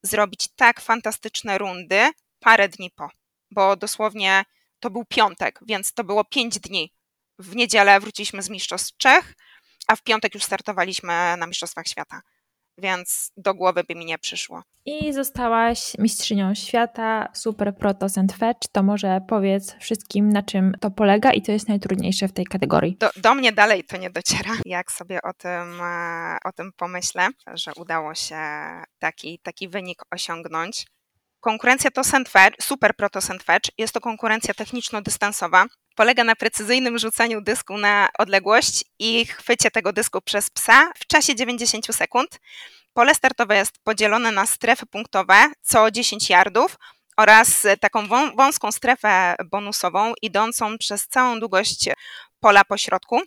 zrobić tak fantastyczne rundy, parę dni po, bo dosłownie to był piątek, więc to było pięć dni. W niedzielę wróciliśmy z Mistrzostw Czech, a w piątek już startowaliśmy na Mistrzostwach Świata. więc do głowy by mi nie przyszło. I zostałaś mistrzynią świata Super Proto and Fetch. To może powiedz wszystkim, na czym to polega i co jest najtrudniejsze w tej kategorii. Do, do mnie dalej to nie dociera, jak sobie o tym, e, o tym pomyślę, że udało się taki, taki wynik osiągnąć. Konkurencja to Sandfetch, Super Proto Sandfetch. Jest to konkurencja techniczno-dystansowa. Polega na precyzyjnym rzucaniu dysku na odległość i chwycie tego dysku przez psa w czasie 90 sekund. Pole startowe jest podzielone na strefy punktowe co 10 yardów oraz taką wąską strefę bonusową idącą przez całą długość pola pośrodku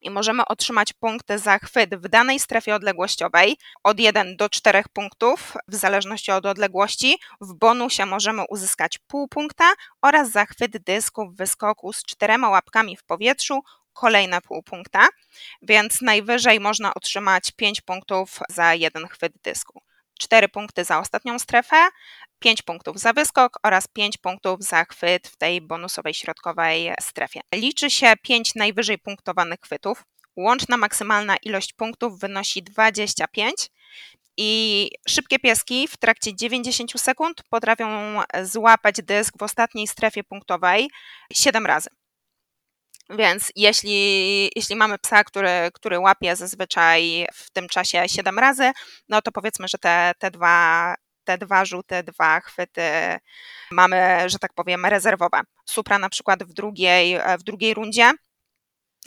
i możemy otrzymać punkty za chwyt w danej strefie odległościowej od 1 do 4 punktów w zależności od odległości. W bonusie możemy uzyskać pół punkta oraz za chwyt dysku w wyskoku z czterema łapkami w powietrzu kolejne pół punkta, więc najwyżej można otrzymać 5 punktów za jeden chwyt dysku. 4 punkty za ostatnią strefę, 5 punktów za wyskok oraz 5 punktów za chwyt w tej bonusowej środkowej strefie. Liczy się 5 najwyżej punktowanych chwytów. Łączna maksymalna ilość punktów wynosi 25 i szybkie pieski w trakcie 90 sekund potrafią złapać dysk w ostatniej strefie punktowej 7 razy. Więc jeśli, jeśli mamy psa, który, który łapie zazwyczaj w tym czasie 7 razy, no to powiedzmy, że te, te dwa te dwa rzuty, dwa chwyty mamy, że tak powiem, rezerwowe. Supra na przykład w drugiej, w drugiej rundzie,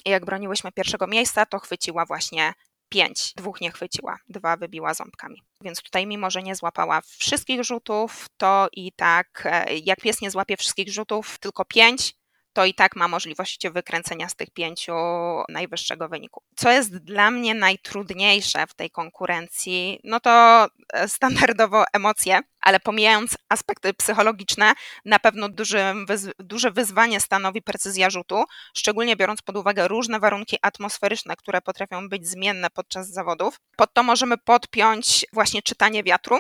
jak broniłyśmy pierwszego miejsca, to chwyciła właśnie pięć, dwóch nie chwyciła, dwa wybiła ząbkami. Więc tutaj, mimo że nie złapała wszystkich rzutów, to i tak, e, jak pies nie złapie wszystkich rzutów, tylko pięć, to i tak ma możliwość wykręcenia z tych pięciu najwyższego wyniku. Co jest dla mnie najtrudniejsze w tej konkurencji, no to e, standardowo emocje, ale pomijając aspekty psychologiczne, na pewno duży, duże wyzwanie stanowi precyzja rzutu, szczególnie biorąc pod uwagę różne warunki atmosferyczne, które potrafią być zmienne podczas zawodów. Pod to możemy podpiąć właśnie czytanie wiatru,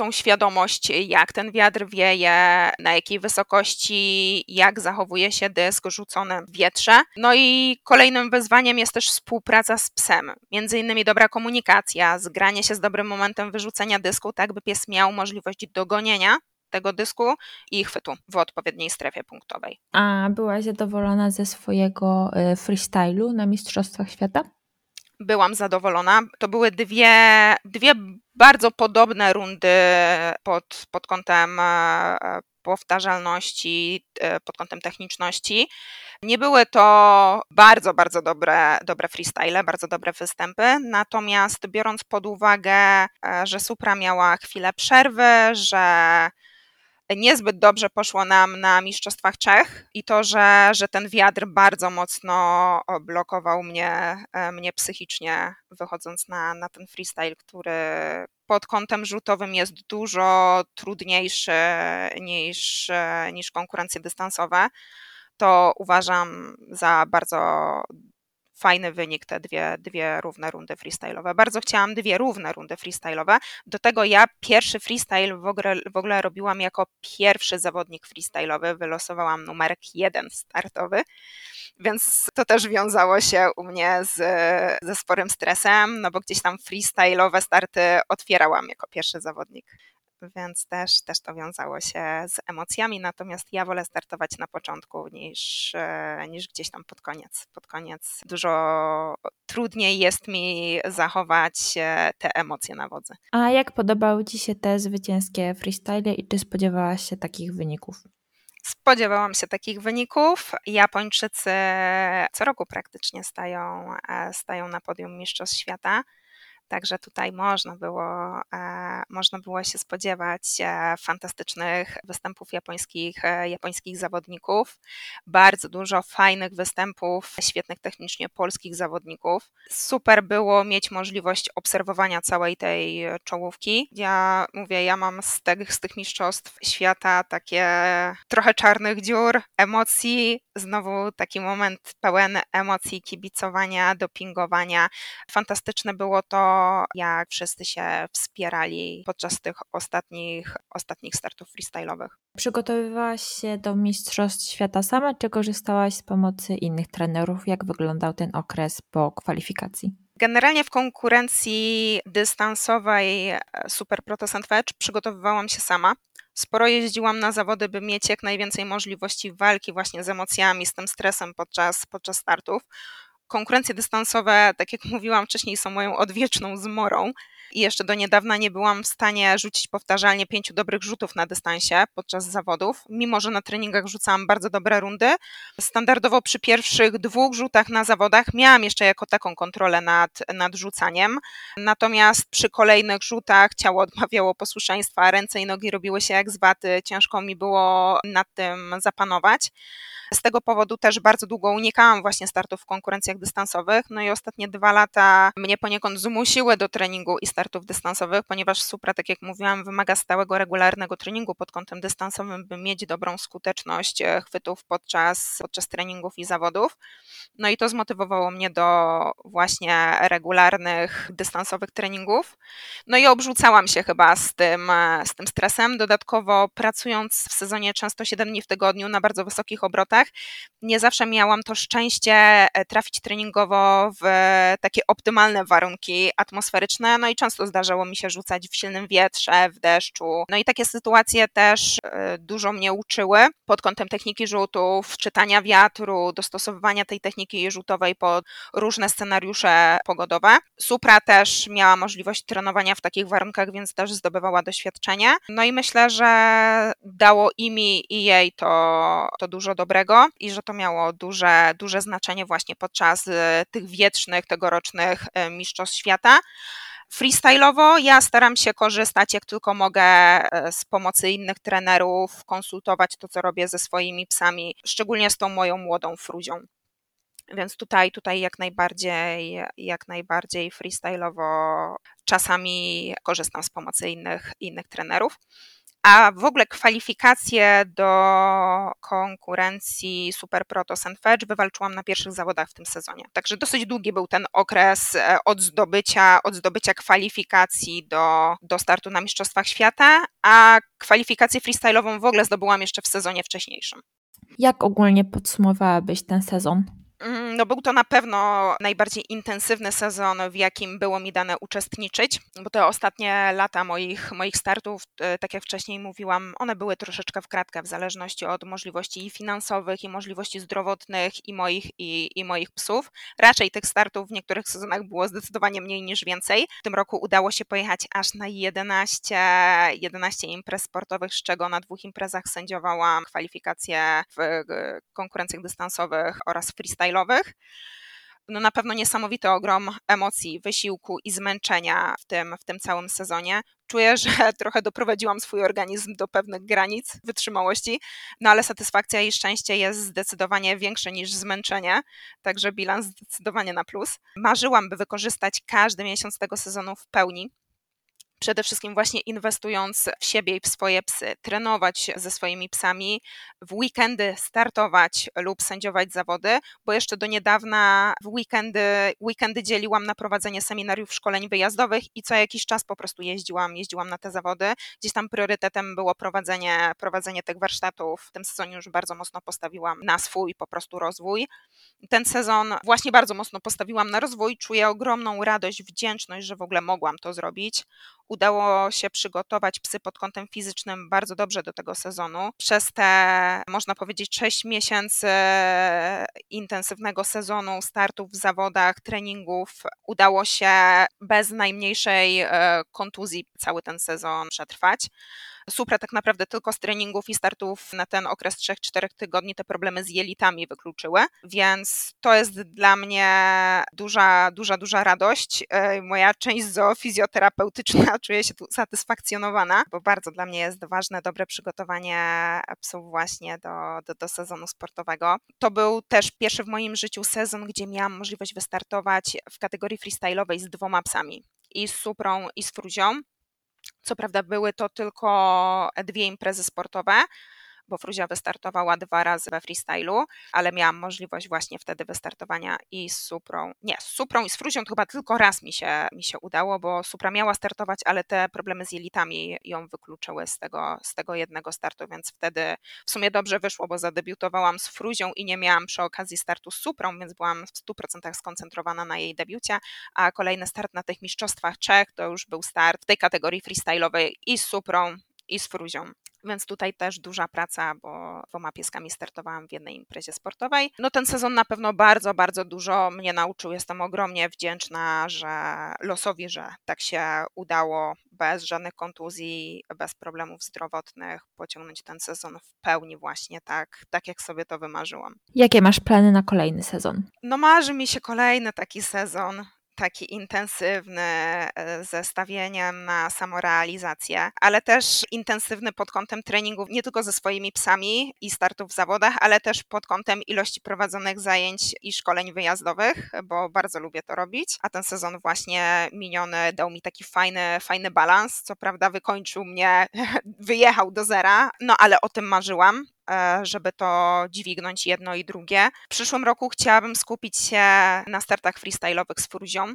tą świadomość, jak ten wiatr wieje, na jakiej wysokości, jak zachowuje się dysk rzucony w wietrze. No i kolejnym wyzwaniem jest też współpraca z psem. Między innymi dobra komunikacja, zgranie się z dobrym momentem wyrzucenia dysku, tak by pies miał możliwość dogonienia tego dysku i chwytu w odpowiedniej strefie punktowej. A byłaś zadowolona ze swojego y, freestylu na Mistrzostwach Świata? Byłam zadowolona. To były dwie, dwie bardzo podobne rundy pod, pod kątem e, powtarzalności, e, pod kątem techniczności. Nie były to bardzo, bardzo dobre, dobre freestyle, bardzo dobre występy, natomiast biorąc pod uwagę, e, że Supra miała chwilę przerwy, że niezbyt dobrze poszło nam na Mistrzostwach Czech i to, że, że ten wiatr bardzo mocno blokował mnie, e, mnie psychicznie, wychodząc na, na ten freestyle, który pod kątem rzutowym jest dużo trudniejszy niż, e, niż konkurencje dystansowe, to uważam za bardzo fajny wynik te dwie, dwie równe rundy freestyle'owe. Bardzo chciałam dwie równe rundy freestyle'owe. Do tego ja pierwszy freestyle w ogóle, w ogóle robiłam jako pierwszy zawodnik freestyle'owy. Wylosowałam numerek jeden startowy, więc to też wiązało się u mnie z, ze sporym stresem, no bo gdzieś tam freestyle'owe starty otwierałam jako pierwszy zawodnik więc też, też to wiązało się z emocjami, natomiast ja wolę startować na początku niż, e, niż gdzieś tam pod koniec. Pod koniec dużo trudniej jest mi zachować te emocje na wodzy. A jak podobały Ci się te zwycięskie freestyle i czy spodziewałaś się takich wyników? Spodziewałam się takich wyników. Japończycy co roku praktycznie stają, e, stają na podium Mistrzostw Świata. Także tutaj można było, e, można było się spodziewać e, fantastycznych występów japońskich, e, japońskich zawodników. Bardzo dużo fajnych występów, świetnych technicznie polskich zawodników. Super było mieć możliwość obserwowania całej tej czołówki. Ja mówię, ja mam z tych, z tych mistrzostw świata takie trochę czarnych dziur, emocji, znowu taki moment pełen emocji, kibicowania, dopingowania. Fantastyczne było to, jak wszyscy się wspierali podczas tych ostatnich, ostatnich startów freestyle'owych. Przygotowywałaś się do Mistrzostw Świata sama, czy korzystałaś z pomocy innych trenerów? Jak wyglądał ten okres po kwalifikacji? Generalnie w konkurencji dystansowej e, Super Proto Sandwich przygotowywałam się sama. Sporo jeździłam na zawody, by mieć jak najwięcej możliwości walki właśnie z emocjami, z tym stresem podczas, podczas startów. Konkurencje dystansowe, tak jak mówiłam wcześniej, są moją odwieczną zmorą i jeszcze do niedawna nie byłam w stanie rzucić powtarzalnie pięciu dobrych rzutów na dystansie podczas zawodów, mimo że na treningach rzucałam bardzo dobre rundy. Standardowo przy pierwszych dwóch rzutach na zawodach miałam jeszcze jako taką kontrolę nad, nad rzucaniem, natomiast przy kolejnych rzutach ciało odmawiało posłuszeństwa, ręce i nogi robiły się jak z waty, ciężko mi było nad tym zapanować. Z tego powodu też bardzo długo unikałam właśnie startów w konkurencjach dystansowych. No i ostatnie dwa lata mnie poniekąd zmusiły do treningu i dystansowych, ponieważ Supra, tak jak mówiłam, wymaga stałego, regularnego treningu pod kątem dystansowym, by mieć dobrą skuteczność e, chwytów podczas, podczas treningów i zawodów. No i to zmotywowało mnie do właśnie regularnych dystansowych treningów. No i obrzucałam się chyba z tym, e, z tym stresem. Dodatkowo pracując w sezonie często 7 dni w tygodniu na bardzo wysokich obrotach, nie zawsze miałam to szczęście e, trafić treningowo w takie optymalne warunki atmosferyczne, no i często zdarzało mi się rzucać w silnym wietrze, w deszczu. No i takie sytuacje też e, dużo mnie uczyły pod kątem techniki rzutów, czytania wiatru, dostosowywania tej techniki rzutowej pod różne scenariusze pogodowe. Supra też miała możliwość trenowania w takich warunkach, więc też zdobywała doświadczenie. No i myślę, że dało i mi, i jej to, to dużo dobrego i że to miało duże, duże znaczenie właśnie podczas y, tych wietrznych, tegorocznych y, Mistrzostw Świata. Freestyle'owo ja staram się korzystać jak tylko mogę y, z pomocy innych trenerów, konsultować to, co robię ze swoimi psami, szczególnie z tą moją młodą fruzią. Więc tutaj, tutaj jak najbardziej, jak najbardziej freestyle'owo czasami korzystam z pomocy innych, innych trenerów. A w ogóle kwalifikacje do konkurencji Super Proto Fetch wywalczyłam na pierwszych zawodach w tym sezonie. Także dosyć długi był ten okres e, od zdobycia, od zdobycia kwalifikacji do, do startu na Mistrzostwach Świata, a kwalifikację freestyle'ową w ogóle zdobyłam jeszcze w sezonie wcześniejszym. Jak ogólnie podsumowałabyś ten sezon? Mm, no był to na pewno najbardziej intensywny sezon, w jakim było mi dane uczestniczyć, bo te ostatnie lata moich, moich startów, e, tak jak wcześniej mówiłam, one były troszeczkę w kratkę w zależności od możliwości finansowych i możliwości zdrowotnych i moich, i, i moich psów. Raczej tych startów w niektórych sezonach było zdecydowanie mniej niż więcej. W tym roku udało się pojechać aż na 11, 11 imprez sportowych, z czego na dwóch imprezach sędziowałam kwalifikacje w konkurencjach dystansowych oraz freestyle No na pewno niesamowity ogrom emocji, wysiłku i zmęczenia w tym, w tym całym sezonie. Czuję, że trochę doprowadziłam swój organizm do pewnych granic wytrzymałości, no ale satysfakcja i szczęście jest zdecydowanie większe niż zmęczenie, także bilans zdecydowanie na plus. Marzyłam, by wykorzystać każdy miesiąc tego sezonu w pełni, przede wszystkim właśnie inwestując w siebie i w swoje psy, trenować ze swoimi psami, w weekendy startować lub sędziować zawody, bo jeszcze do niedawna w weekendy, weekendy dzieliłam na prowadzenie seminariów szkoleń wyjazdowych i co jakiś czas po prostu jeździłam, jeździłam na te zawody. Gdzieś tam priorytetem było prowadzenie, prowadzenie tych warsztatów. W tym sezonie już bardzo mocno postawiłam na swój po prostu rozwój. Ten sezon właśnie bardzo mocno postawiłam na rozwój. Czuję ogromną radość, wdzięczność, że w ogóle mogłam to zrobić udało się przygotować psy pod kątem fizycznym bardzo dobrze do tego sezonu. Przez te, można powiedzieć, 6 miesięcy intensywnego sezonu, startów w zawodach, treningów, udało się bez najmniejszej e, kontuzji cały ten sezon przetrwać. Supra tak naprawdę tylko z treningów i startów na ten okres 3-4 tygodni te problemy z jelitami wykluczyły, więc to jest dla mnie duża, duża, duża radość. E, moja część zoofizjoterapeutyczna czuje się tu satysfakcjonowana, bo bardzo dla mnie jest ważne dobre przygotowanie psów właśnie do, do, do sezonu sportowego. To był też pierwszy w moim życiu sezon, gdzie miałam możliwość wystartować w kategorii freestyle'owej z dwoma psami i z Suprą i z Fruzią. Co prawda były to tylko dwie imprezy sportowe, bo Fruzia wystartowała dwa razy we freestylu, ale miałam możliwość właśnie wtedy wystartowania i z Suprą. Nie, z Suprą i z Fruzią to chyba tylko raz mi się, mi się udało, bo Supra miała startować, ale te problemy z jelitami ją wykluczyły z tego, z tego jednego startu, więc wtedy w sumie dobrze wyszło, bo zadebiutowałam z Fruzią i nie miałam przy okazji startu z Suprą, więc byłam w 100% skoncentrowana na jej debiucie, a kolejny start na tych mistrzostwach Czech to już był start w tej kategorii freestyle'owej i z Suprą i z Fruzią. Więc tutaj też duża praca, bo dwoma pieskami startowałam w jednej imprezie sportowej. No ten sezon na pewno bardzo, bardzo dużo mnie nauczył. Jestem ogromnie wdzięczna, że losowi, że tak się udało bez żadnych kontuzji, bez problemów zdrowotnych pociągnąć ten sezon w pełni właśnie tak, tak jak sobie to wymarzyłam. Jakie masz plany na kolejny sezon? No marzy mi się kolejny taki sezon taki intensywny e, ze stawieniem na samorealizację, ale też intensywny pod kątem treningów nie tylko ze swoimi psami i startów w zawodach, ale też pod kątem ilości prowadzonych zajęć i szkoleń wyjazdowych, bo bardzo lubię to robić. A ten sezon właśnie miniony dał mi taki fajny, fajny balans. Co prawda wykończył mnie, wyjechał do zera, no ale o tym marzyłam żeby to dźwignąć jedno i drugie. W przyszłym roku chciałabym skupić się na startach freestyle'owych z Fruzią.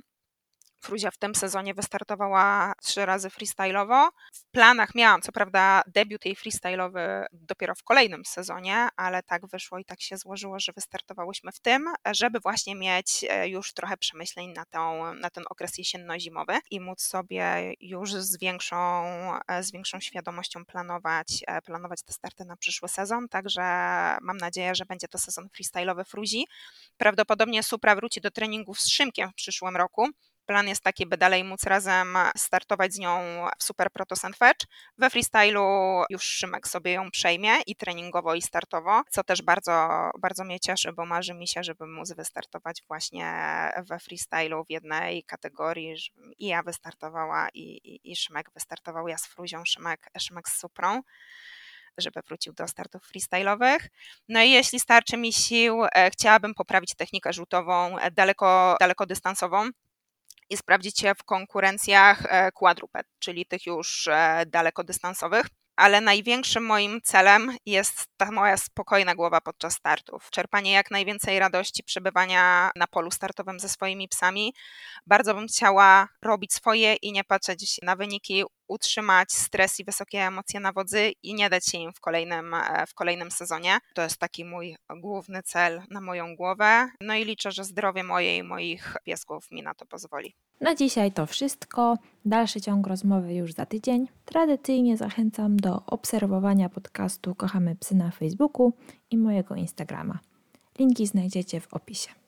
Fruzia w tym sezonie wystartowała trzy razy freestyle'owo. W planach miałam, co prawda, debiut jej freestyle'owy dopiero w kolejnym sezonie, ale tak wyszło i tak się złożyło, że wystartowałyśmy w tym, żeby właśnie mieć e, już trochę przemyśleń na, tą, na ten okres jesienno-zimowy i móc sobie już z większą, e, z większą świadomością planować, e, planować te starty na przyszły sezon. Także mam nadzieję, że będzie to sezon freestyle'owy Fruzi. Prawdopodobnie Supra wróci do treningów z Szymkiem w przyszłym roku Plan jest taki, by dalej móc razem startować z nią w Super Proto Sandwich. We freestylu już Szymek sobie ją przejmie i treningowo i startowo, co też bardzo, bardzo mnie cieszy, bo marzy mi się, żeby móc wystartować właśnie we freestylu w jednej kategorii, żebym i ja wystartowała i, i, i Szymek wystartował, ja z Fruzią, Szymek, Szymek z Suprą żeby wrócił do startów freestyle'owych. No i jeśli starczy mi sił, e, chciałabym poprawić technikę rzutową e, daleko, dalekodystansową i sprawdzić się w konkurencjach e, quadruped, czyli tych już e, dalekodystansowych ale największym moim celem jest ta moja spokojna głowa podczas startów. Czerpanie jak najwięcej radości przebywania na polu startowym ze swoimi psami. Bardzo bym chciała robić swoje i nie patrzeć na wyniki, utrzymać stres i wysokie emocje na wodzy i nie dać się im w kolejnym, e, w kolejnym sezonie. To jest taki mój główny cel na moją głowę. No i liczę, że zdrowie moje i moich piesków mi na to pozwoli. Na dzisiaj to wszystko. Dalszy ciąg rozmowy już za tydzień. Tradycyjnie zachęcam do obserwowania podcastu Kochamy Psy na Facebooku i mojego Instagrama. Linki znajdziecie w opisie.